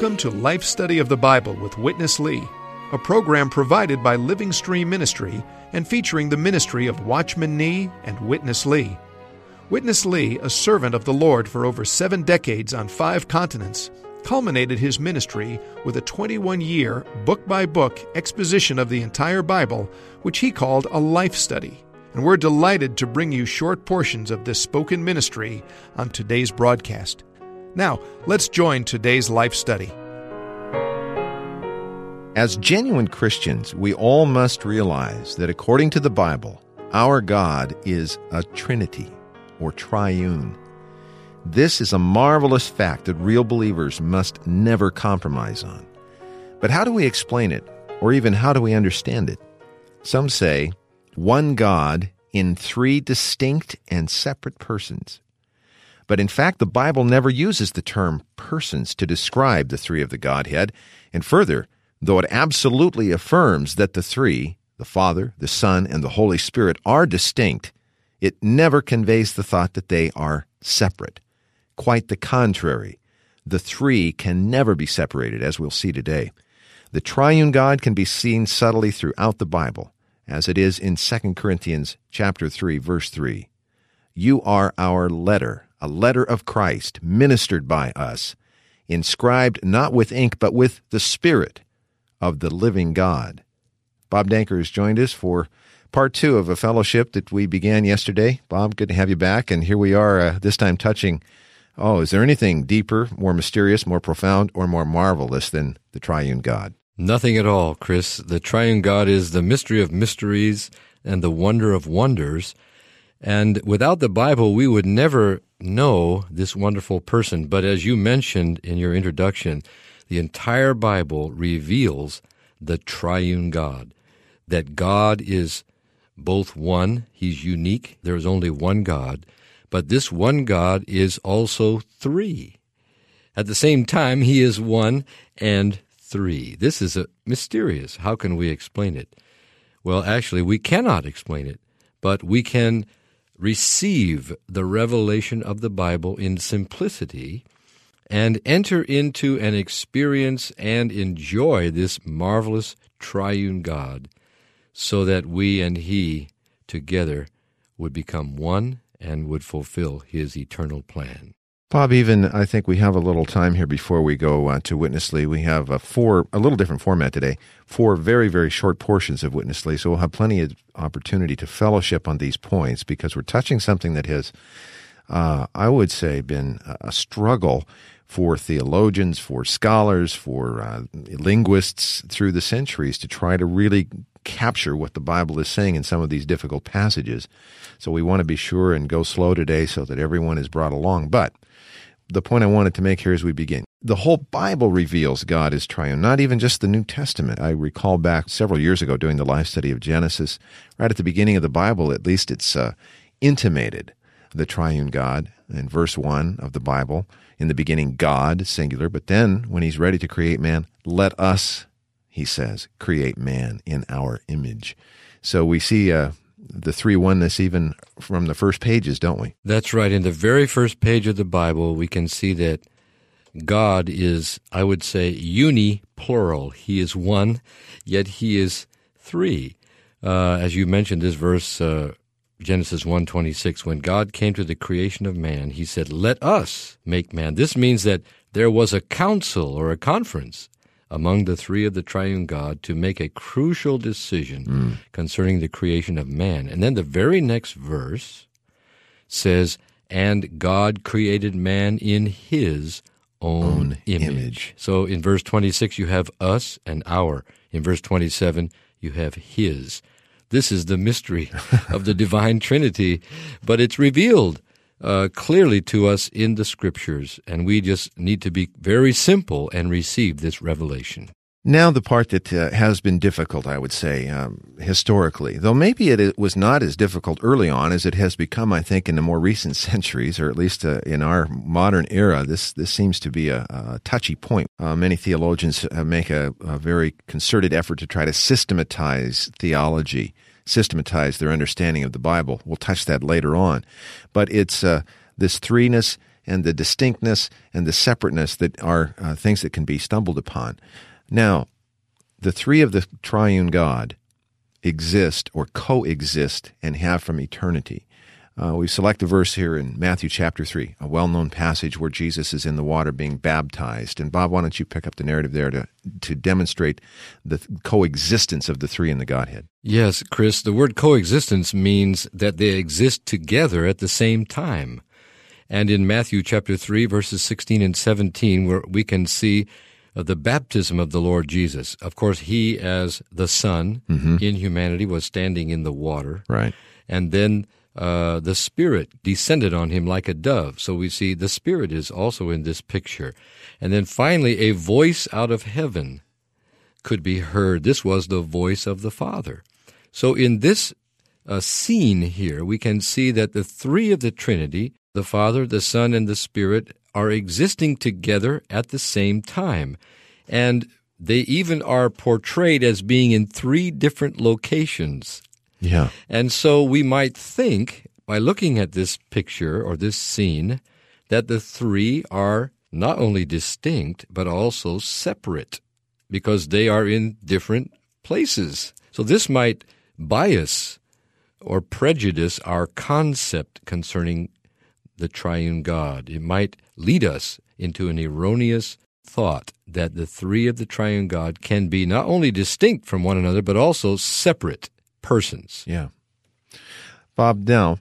Welcome to Life Study of the Bible with Witness Lee, a program provided by Living Stream Ministry and featuring the ministry of Watchman Nee and Witness Lee. Witness Lee, a servant of the Lord for over seven decades on five continents, culminated his ministry with a 21 year, book by book exposition of the entire Bible, which he called a life study. And we're delighted to bring you short portions of this spoken ministry on today's broadcast. Now, let's join today's life study. As genuine Christians, we all must realize that according to the Bible, our God is a Trinity or triune. This is a marvelous fact that real believers must never compromise on. But how do we explain it, or even how do we understand it? Some say one God in three distinct and separate persons. But in fact, the Bible never uses the term persons to describe the three of the Godhead. And further, though it absolutely affirms that the three, the Father, the Son, and the Holy Spirit, are distinct, it never conveys the thought that they are separate. Quite the contrary. The three can never be separated, as we'll see today. The triune God can be seen subtly throughout the Bible, as it is in 2 Corinthians chapter 3 verse 3. You are our letter, a letter of Christ, ministered by us, inscribed not with ink, but with the Spirit of the living God. Bob Danker has joined us for part two of a fellowship that we began yesterday. Bob, good to have you back. And here we are, uh, this time touching. Oh, is there anything deeper, more mysterious, more profound, or more marvelous than the triune God? Nothing at all, Chris. The triune God is the mystery of mysteries and the wonder of wonders. And without the Bible, we would never know this wonderful person. But as you mentioned in your introduction, the entire Bible reveals the triune God, that God is both one, He's unique, there is only one God, but this one God is also three. At the same time, He is one and three. This is a mysterious. How can we explain it? Well, actually, we cannot explain it, but we can receive the revelation of the Bible in simplicity and enter into and experience and enjoy this marvelous triune God so that we and He together would become one and would fulfill His eternal plan. Bob, even I think we have a little time here before we go uh, to Witness Lee. We have a four, a little different format today. Four very, very short portions of Witness Lee, so we'll have plenty of opportunity to fellowship on these points because we're touching something that has, uh, I would say, been a struggle for theologians, for scholars, for uh, linguists through the centuries to try to really capture what the Bible is saying in some of these difficult passages. So we want to be sure and go slow today so that everyone is brought along. But the point I wanted to make here as we begin. The whole Bible reveals God is triune, not even just the New Testament. I recall back several years ago doing the life study of Genesis. Right at the beginning of the Bible, at least it's uh, intimated the triune God in verse 1 of the Bible. In the beginning, God, singular. But then, when he's ready to create man, let us, he says, create man in our image. So we see uh, the three oneness even from the first pages, don't we? That's right. In the very first page of the Bible, we can see that God is, I would say, uni plural. He is one, yet he is three. Uh, as you mentioned, this verse, uh, Genesis 1.26, when God came to the creation of man, he said, let us make man. This means that there was a council or a conference among the three of the triune God to make a crucial decision mm. concerning the creation of man. And then the very next verse says, And God created man in his own, own image. image. So in verse 26, you have us and our. In verse 27, you have his. This is the mystery of the divine Trinity, but it's revealed uh, clearly to us in the scriptures, and we just need to be very simple and receive this revelation. Now, the part that uh, has been difficult, I would say, um, historically, though maybe it, was not as difficult early on as it has become, I think, in the more recent centuries, or at least uh, in our modern era. This this seems to be a, a touchy point. Uh, many theologians uh, make a, a very concerted effort to try to systematize theology systematize their understanding of the Bible. We'll touch that later on. But it's uh, this threeness and the distinctness and the separateness that are uh, things that can be stumbled upon. Now, the three of the triune God exist or coexist and have from eternity. Uh, we select a verse here in Matthew chapter 3, a well known passage where Jesus is in the water being baptized. And Bob, why don't you pick up the narrative there to, to demonstrate the coexistence of the three in the Godhead? Yes, Chris, the word coexistence means that they exist together at the same time. And in Matthew chapter 3, verses 16 and 17, where we can see uh, the baptism of the Lord Jesus. Of course, he, as the Son mm-hmm. in humanity, was standing in the water. Right. And then uh, the Spirit descended on him like a dove. So we see the Spirit is also in this picture. And then finally, a voice out of heaven could be heard. This was the voice of the Father. So in this uh, scene here, we can see that the three of the Trinity, the Father, the Son, and the Spirit, are existing together at the same time. And they even are portrayed as being in three different locations. Yeah. And so we might think, by looking at this picture or this scene, that the three are not only distinct, but also separate, because they are in different places. So this might bias or prejudice our concept concerning the triune God. It might lead us into an erroneous thought that the three of the triune God can be not only distinct from one another, but also separate persons. Yeah. Bob, now,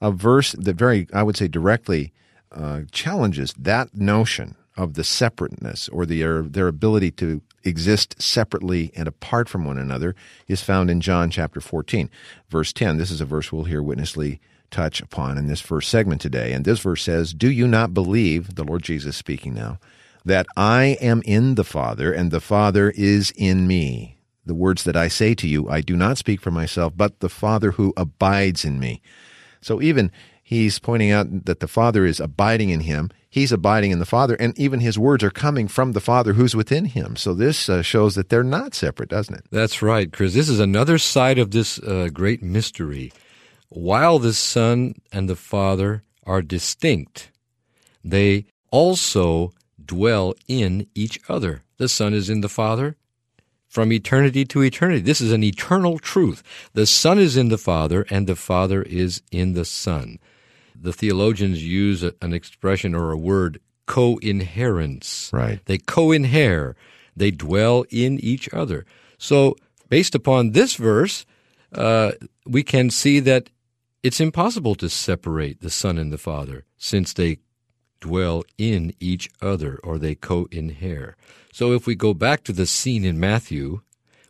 a verse that very, I would say, directly uh, challenges that notion of the separateness or the, uh, their ability to exist separately and apart from one another is found in John chapter 14, verse 10. This is a verse we'll hear Witness Lee touch upon in this first segment today. And this verse says, Do you not believe, the Lord Jesus speaking now, that I am in the Father and the Father is in me? The words that I say to you, I do not speak for myself, but the Father who abides in me. So even he's pointing out that the Father is abiding in him. He's abiding in the Father, and even his words are coming from the Father who's within him. So this uh, shows that they're not separate, doesn't it? That's right, Chris. This is another side of this uh, great mystery. While the Son and the Father are distinct, they also dwell in each other. The Son is in the Father, from eternity to eternity. This is an eternal truth. The Son is in the Father, and the Father is in the Son. The theologians use an expression or a word, co-inherence. Right. They co-inhere. They dwell in each other. So, based upon this verse, uh, we can see that it's impossible to separate the Son and the Father, since they dwell in each other or they co-inhere. So if we go back to the scene in Matthew,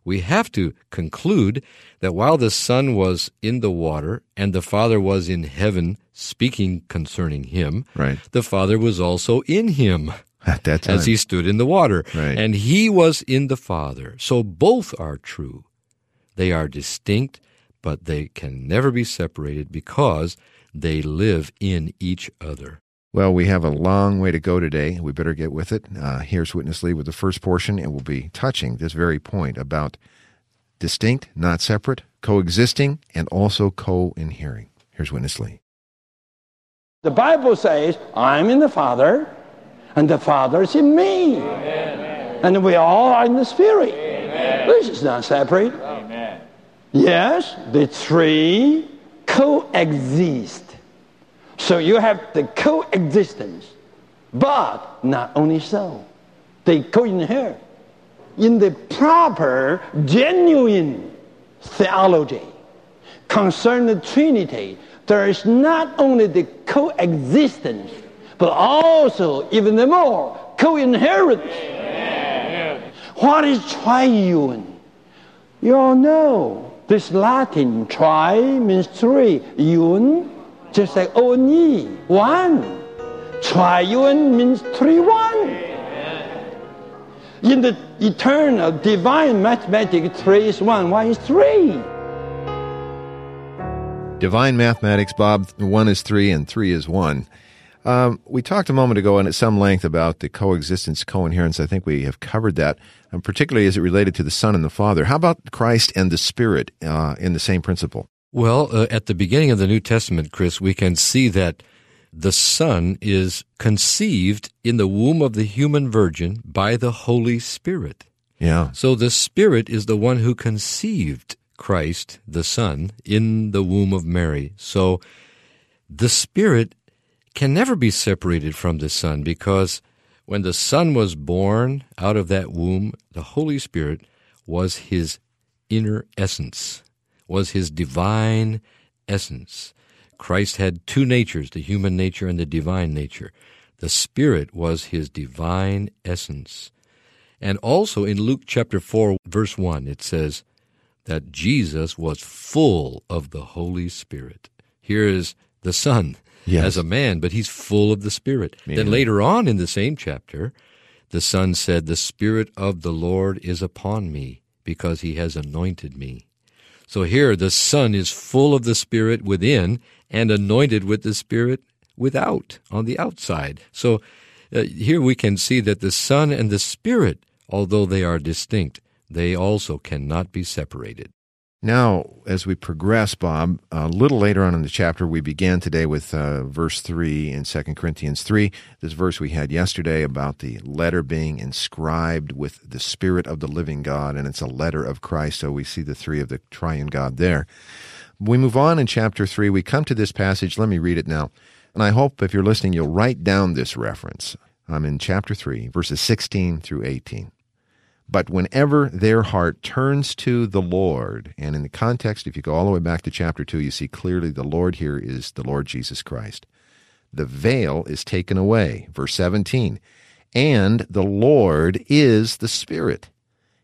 we have to conclude that while the Son was in the water and the Father was in heaven speaking concerning him, right. the Father was also in him. At that time. As he stood in the water. Right. And he was in the Father. So both are true. They are distinct, but they can never be separated because they live in each other. Well, we have a long way to go today. We better get with it. Uh, here's Witness Lee with the first portion, and we'll be touching this very point about distinct, not separate, coexisting, and also co inhering. Here's Witness Lee. The Bible says, I'm in the Father, and the Father is in me. Amen. And we all are in the Spirit. Amen. This is not separate. Amen. Yes, the three coexist. So you have the coexistence. But not only so, they co-inherit. In the proper, genuine theology concerning the Trinity, there is not only the coexistence, but also, even more, co-inheritance. What is triune? You all know this Latin tri means three, un just like only one. Triune means three one. In the eternal divine mathematics, three is one. One is three. Divine mathematics, Bob, one is three and three is one. Um, we talked a moment ago and at some length about the coexistence, co-inherence. I think we have covered that, and particularly as it related to the Son and the Father. How about Christ and the Spirit uh, in the same principle? Well, uh, at the beginning of the New Testament, Chris, we can see that the Son is conceived in the womb of the human virgin by the Holy Spirit. Yeah. So the Spirit is the one who conceived Christ, the Son, in the womb of Mary. So the Spirit can never be separated from the Son because when the Son was born out of that womb, the Holy Spirit was his inner essence, was his divine essence. Christ had two natures, the human nature and the divine nature. The Spirit was his divine essence. And also in Luke chapter 4, verse 1, it says that Jesus was full of the Holy Spirit. Here is the Son Yes. as a man, but he's full of the Spirit. Then later on in the same chapter, the Son said, The Spirit of the Lord is upon me because he has anointed me. So here the Son is full of the Spirit within and anointed with the Spirit without, on the outside. So uh, here we can see that the Son and the Spirit, although they are distinct, they also cannot be separated. Now, as we progress, Bob, a little later on in the chapter, we began today with uh, verse 3 in 2 Corinthians 3. This verse we had yesterday about the letter being inscribed with the Spirit of the living God, and it's a letter of Christ, so we see the three of the triune God there. We move on in chapter 3. We come to this passage. Let me read it now. And I hope if you're listening, you'll write down this reference. I'm in chapter 3, verses 16 through 18. But whenever their heart turns to the Lord, and in the context, if you go all the way back to chapter 2, you see clearly the Lord here is the Lord Jesus Christ. The veil is taken away. Verse 17. And the Lord is the Spirit.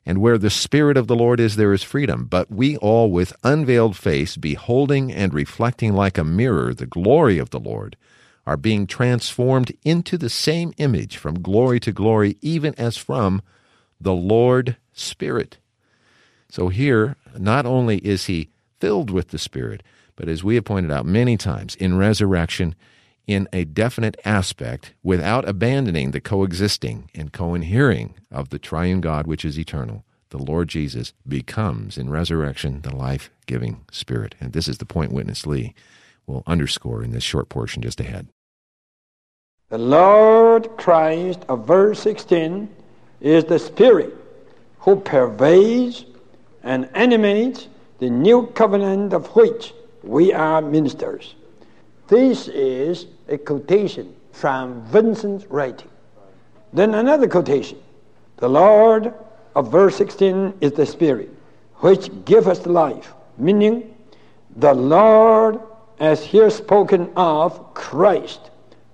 And where the Spirit of the Lord is, there is freedom. But we all, with unveiled face, beholding and reflecting like a mirror the glory of the Lord, are being transformed into the same image from glory to glory, even as from the Lord Spirit. So here, not only is he filled with the Spirit, but as we have pointed out many times, in resurrection, in a definite aspect, without abandoning the coexisting and co-inhering of the triune God which is eternal, the Lord Jesus becomes in resurrection the life-giving Spirit. And this is the point Witness Lee will underscore in this short portion just ahead. The Lord Christ of verse 16 is the Spirit who pervades and animates the new covenant of which we are ministers. This is a quotation from Vincent's writing. Then another quotation. The Lord of verse 16 is the Spirit which gives us life, meaning the Lord, as here spoken of, Christ,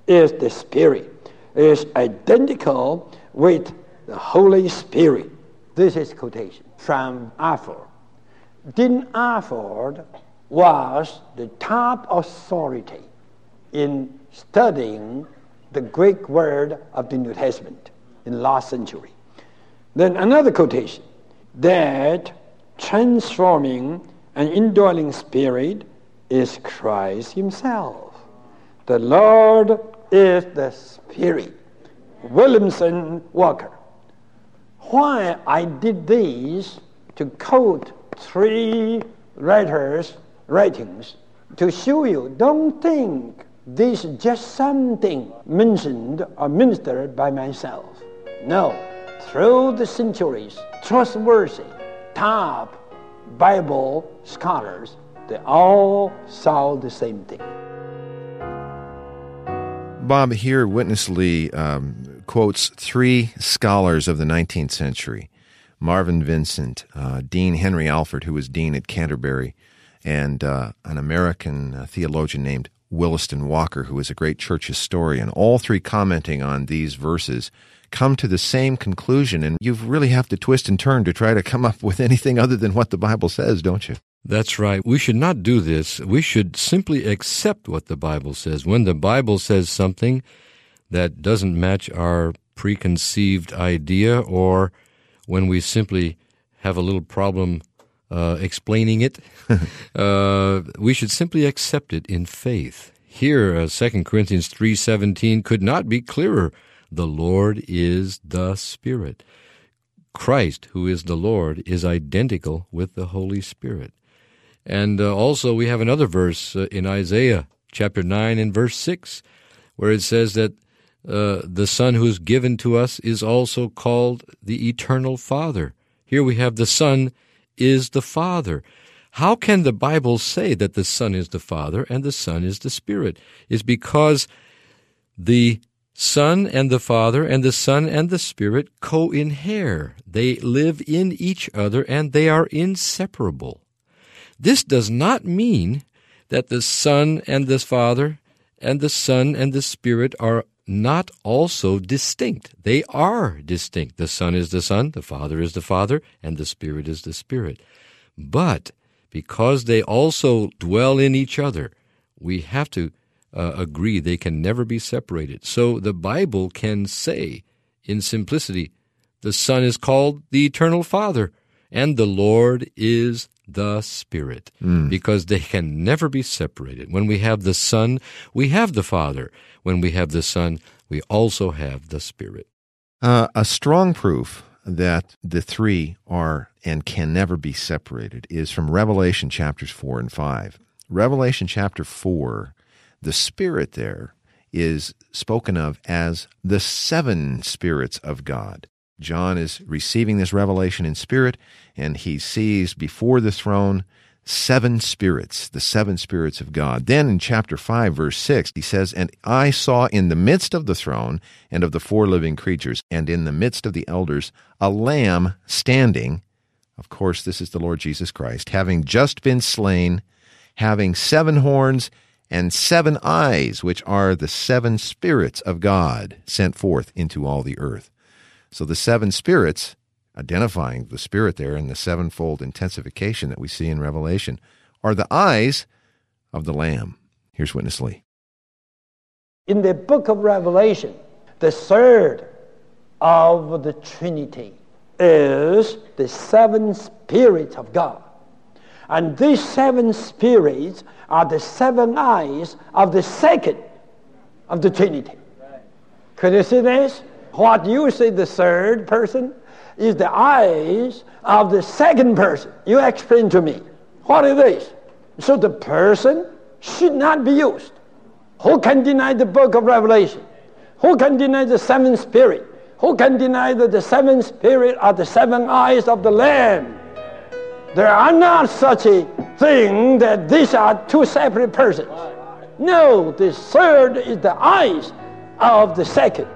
is the Spirit, is identical with the Holy Spirit. This is quotation from Alford. Dean Alford was the top authority in studying the Greek word of the New Testament in last century. Then another quotation that transforming and indwelling spirit is Christ Himself. The Lord is the Spirit. Williston Walker. Why I did these to quote three writers' writings to show you, don't think this is just something mentioned or ministered by myself. No, through the centuries, trustworthy, top Bible scholars, they all saw the same thing. Bob, here Witness Lee um, quotes three scholars of the 19th century Marvin Vincent, uh, Dean Henry Alford, who was dean at Canterbury, and uh, an American uh, theologian named Williston Walker, who was a great church historian. All three commenting on these verses come to the same conclusion, and you really have to twist and turn to try to come up with anything other than what the Bible says, don't you? That's right. We should not do this. We should simply accept what the Bible says. When the Bible says something that doesn't match our preconceived idea, or when we simply have a little problem uh, explaining it, uh, we should simply accept it in faith. Here, uh, 2 Corinthians 3.17 could not be clearer. The Lord is the Spirit. Christ, who is the Lord, is identical with the Holy Spirit. And uh, also, we have another verse uh, in Isaiah chapter 9 and verse 6 where it says that uh, the Son who is given to us is also called the Eternal Father. Here we have the Son is the Father. How can the Bible say that the Son is the Father and the Son is the Spirit? Is because the Son and the Father and the Son and the Spirit co inhere. They live in each other and they are inseparable. This does not mean that the Son and the Father and the Son and the Spirit are not also distinct. They are distinct. The Son is the Son, the Father is the Father, and the Spirit is the Spirit. But because they also dwell in each other, we have to uh, agree they can never be separated. So the Bible can say, in simplicity, the Son is called the Eternal Father, and the Lord is the Spirit, mm. because they can never be separated. When we have the Son, we have the Father. When we have the Son, we also have the Spirit. Uh, a strong proof that the three are and can never be separated is from Revelation chapters 4 and 5. Revelation chapter 4, the Spirit there is spoken of as the seven spirits of God. John is receiving this revelation in spirit, and he sees before the throne seven spirits, the seven spirits of God. Then in chapter 5, verse 6, he says, And I saw in the midst of the throne and of the four living creatures, and in the midst of the elders, a lamb standing. Of course, this is the Lord Jesus Christ, having just been slain, having seven horns and seven eyes, which are the seven spirits of God sent forth into all the earth. So the seven spirits, identifying the spirit there in the sevenfold intensification that we see in Revelation, are the eyes of the Lamb. Here's Witness Lee. In the book of Revelation, the third of the Trinity is the seven spirits of God. And these seven spirits are the seven eyes of the second of the Trinity. Could you see this? What you see the third person is the eyes of the second person. You explain to me. What is this? So the person should not be used. Who can deny the book of Revelation? Who can deny the seven spirit? Who can deny that the seven spirit are the seven eyes of the Lamb? There are not such a thing that these are two separate persons. No, the third is the eyes of the second.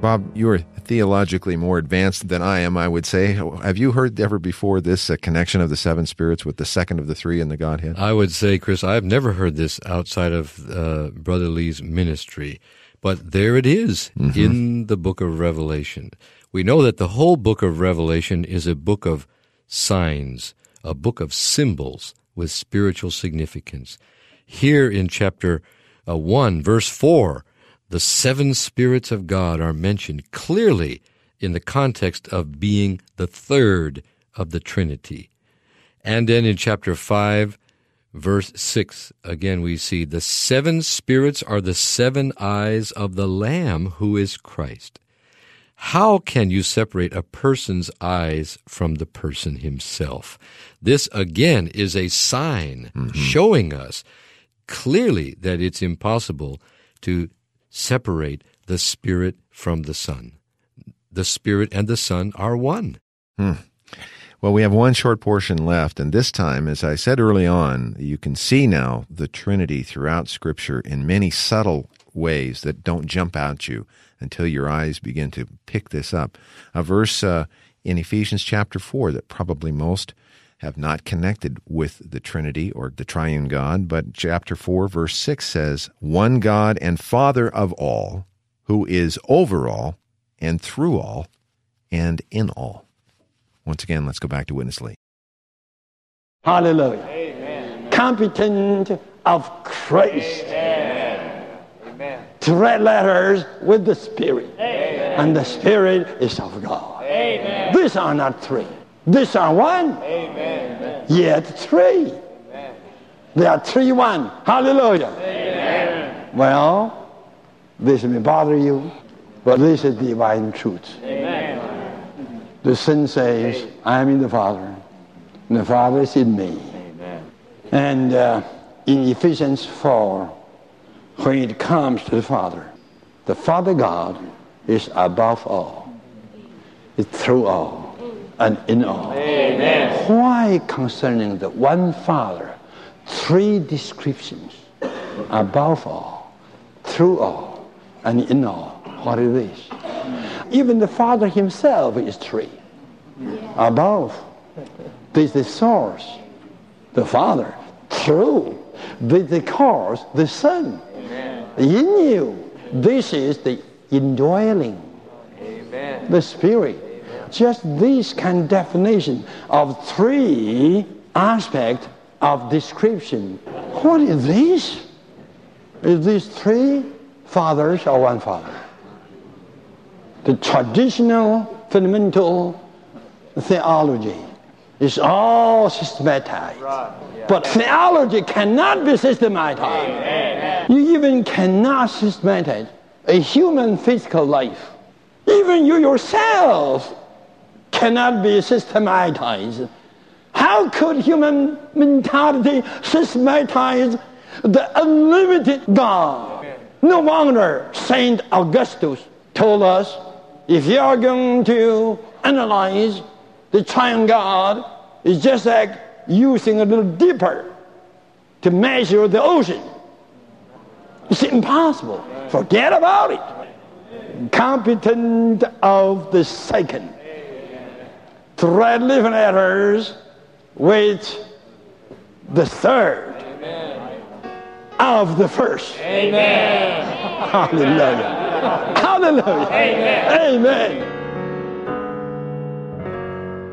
Bob, you are theologically more advanced than I am, I would say. Have you heard ever before this uh, connection of the seven spirits with the second of the three in the Godhead? I would say, Chris, I've never heard this outside of uh, Brother Lee's ministry. But there it is mm-hmm. in the book of Revelation. We know that the whole book of Revelation is a book of signs, a book of symbols with spiritual significance. Here in chapter uh, 1, verse 4, the seven spirits of God are mentioned clearly in the context of being the third of the Trinity. And then in chapter 5, verse 6, again we see the seven spirits are the seven eyes of the Lamb who is Christ. How can you separate a person's eyes from the person himself? This again is a sign mm-hmm. showing us clearly that it's impossible to separate the Spirit from the Son. The Spirit and the Son are one. Hmm. Well, we have one short portion left, and this time, as I said early on, you can see now the Trinity throughout Scripture in many subtle ways that don't jump out you until your eyes begin to pick this up. A verse uh, in Ephesians chapter 4 that probably most have not connected with the Trinity or the triune God, but chapter 4, verse 6 says, One God and Father of all, who is over all and through all and in all. Once again, let's go back to Witness Lee. Hallelujah. Amen. Competent of Christ. Amen. To write letters with the Spirit. Amen. And the Spirit is of God. Amen. These are not three. These are one. Amen. Yet three. Amen. They are three one. Hallelujah. Amen. Well, this may bother you, but this is divine truth. Amen. The Son says, I am in the Father, and the Father is in me. Amen. And uh, in Ephesians 4, when it comes to the Father. The Father God is above all, is through all, and in all. Amen. Why concerning the one Father, three descriptions above all, through all, and in all? What is this? Even the Father Himself is three. Above, this is the source, the Father. Through, this is the cause, the Son. In you, this is the indwelling, Amen. the Spirit. Just this kind of definition of three aspects of description. What is this? Is this three fathers or one father? The traditional fundamental theology is all systematized. Right. Yeah. But theology cannot be systematized. Amen. You even cannot systematize a human physical life. Even you yourself cannot be systematized. How could human mentality systematize the unlimited God? No wonder Saint Augustine told us if you are going to analyze the triune God, it's just like using a little dipper to measure the ocean. It's impossible. Forget about it. Competent of the second. Thread living letters with the third of the first. Amen. Hallelujah. Hallelujah. Amen. Amen.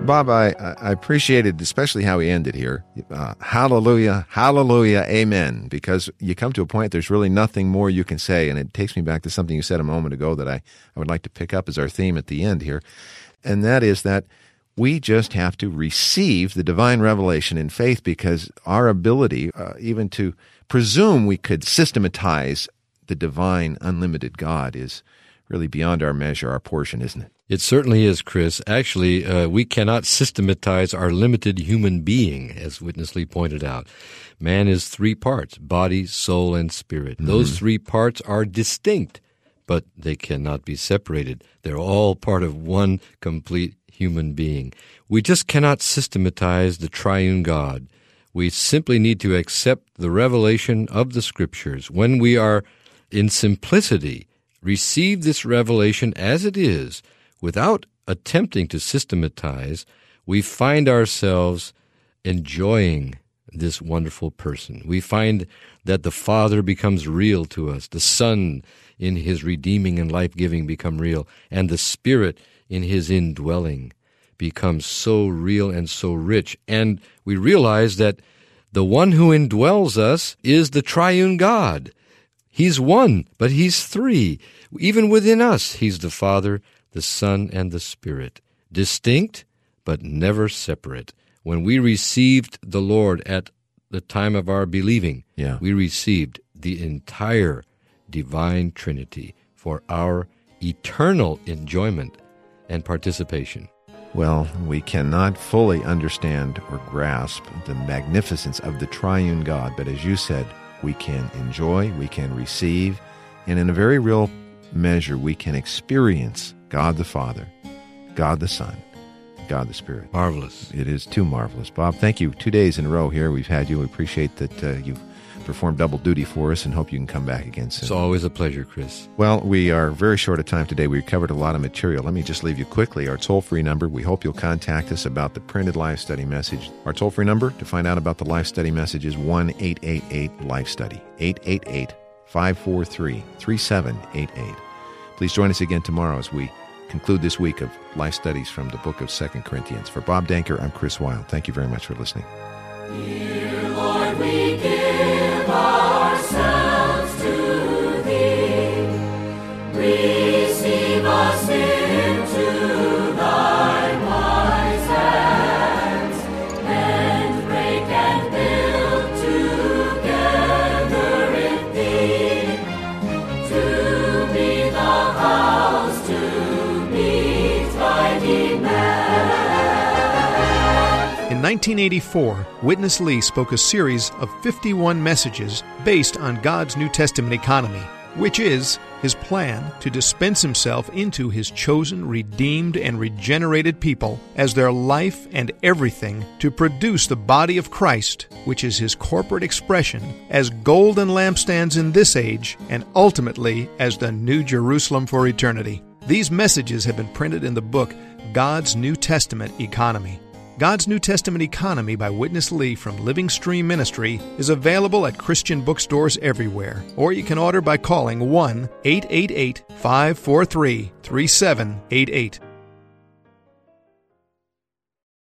Bob, I, I appreciated especially how he ended here. Uh, hallelujah, hallelujah, amen. Because you come to a point, there's really nothing more you can say. And it takes me back to something you said a moment ago that I, I would like to pick up as our theme at the end here. And that is that we just have to receive the divine revelation in faith because our ability, uh, even to presume we could systematize the divine, unlimited God, is really beyond our measure, our portion, isn't it? It certainly is, Chris. Actually, uh, we cannot systematize our limited human being, as Witness Lee pointed out. Man is three parts body, soul, and spirit. Mm-hmm. Those three parts are distinct, but they cannot be separated. They're all part of one complete human being. We just cannot systematize the triune God. We simply need to accept the revelation of the Scriptures. When we are in simplicity, receive this revelation as it is, without attempting to systematize, we find ourselves enjoying this wonderful person. We find that the Father becomes real to us, the Son in his redeeming and life giving become real, and the Spirit in his indwelling becomes so real and so rich. And we realize that the one who indwells us is the triune God. He's one, but he's three. Even within us, he's the Father, the Son, and the Spirit, distinct but never separate. When we received the Lord at the time of our believing, yeah. we received the entire divine Trinity for our eternal enjoyment and participation. Well, we cannot fully understand or grasp the magnificence of the triune God, but as you said, we can enjoy, we can receive, and in a very real measure, we can experience God the Father, God the Son, God the Spirit. Marvelous. It is too marvelous. Bob, thank you. Two days in a row here we've had you. We appreciate that uh, you've performed double duty for us and hope you can come back again soon. It's always a pleasure, Chris. Well, we are very short of time today. We covered a lot of material. Let me just leave you quickly our toll free number. We hope you'll contact us about the printed life study message. Our toll free number to find out about the life study message is 1 888 Life Study, 888 543 3788. Please join us again tomorrow as we conclude this week of life studies from the book of Second Corinthians. For Bob Danker, I'm Chris Wild. Thank you very much for listening. Dear Lord, we give 1984, Witness Lee spoke a series of 51 messages based on God's New Testament economy, which is his plan to dispense himself into his chosen, redeemed, and regenerated people as their life and everything to produce the body of Christ, which is his corporate expression, as golden lampstands in this age and ultimately as the New Jerusalem for eternity. These messages have been printed in the book God's New Testament Economy. God's New Testament Economy by Witness Lee from Living Stream Ministry is available at Christian bookstores everywhere, or you can order by calling 1 888 543 3788.